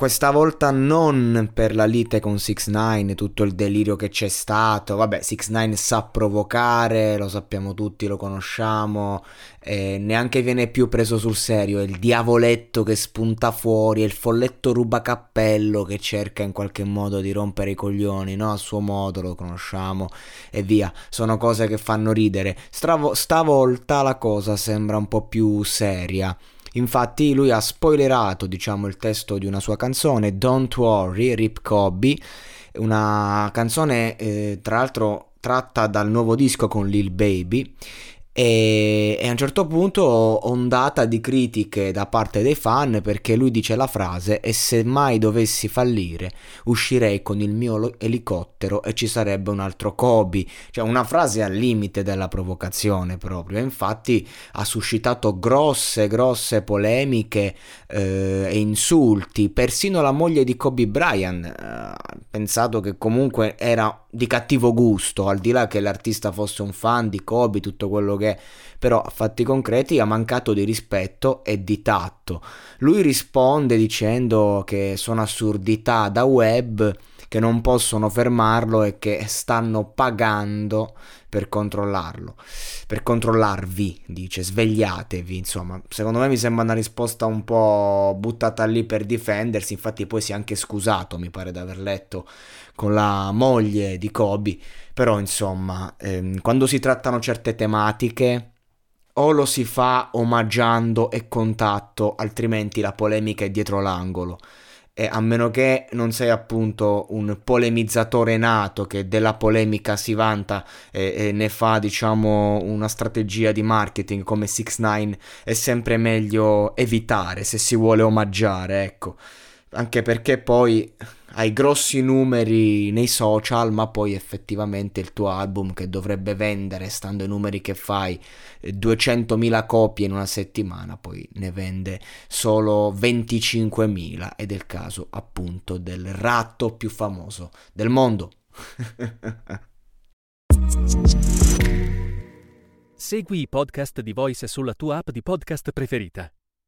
Questa volta non per la lite con 6 9 tutto il delirio che c'è stato. Vabbè, 6 9 sa provocare, lo sappiamo tutti, lo conosciamo. Eh, neanche viene più preso sul serio. È il diavoletto che spunta fuori, è il folletto rubacappello che cerca in qualche modo di rompere i coglioni, no? A suo modo lo conosciamo e via. Sono cose che fanno ridere. Stravo- stavolta la cosa sembra un po' più seria. Infatti lui ha spoilerato, diciamo, il testo di una sua canzone, Don't Worry, Rip Cobby, una canzone eh, tra l'altro tratta dal nuovo disco con Lil Baby e, e, a un certo punto ondata di critiche da parte dei fan perché lui dice la frase e se mai dovessi fallire uscirei con il mio elicottero e ci sarebbe un altro Kobe. Cioè una frase al limite della provocazione proprio. Infatti ha suscitato grosse grosse polemiche eh, e insulti. Persino la moglie di Kobe Bryant eh, pensato che comunque era di cattivo gusto al di là che l'artista fosse un fan di Kobe tutto quello che però a fatti concreti ha mancato di rispetto e di tatto. Lui risponde dicendo che sono assurdità da web che non possono fermarlo e che stanno pagando per controllarlo, per controllarvi, dice, svegliatevi, insomma, secondo me mi sembra una risposta un po' buttata lì per difendersi, infatti poi si è anche scusato, mi pare di aver letto, con la moglie di Kobe, però insomma, ehm, quando si trattano certe tematiche o lo si fa omaggiando e contatto, altrimenti la polemica è dietro l'angolo eh, a meno che non sei appunto un polemizzatore nato che della polemica si vanta e, e ne fa diciamo una strategia di marketing come 6 9 è sempre meglio evitare se si vuole omaggiare ecco anche perché poi hai grossi numeri nei social, ma poi effettivamente il tuo album che dovrebbe vendere, stando ai numeri che fai, 200.000 eh, copie in una settimana, poi ne vende solo 25.000 ed è il caso appunto del ratto più famoso del mondo. Segui i podcast di Voice sulla tua app di podcast preferita.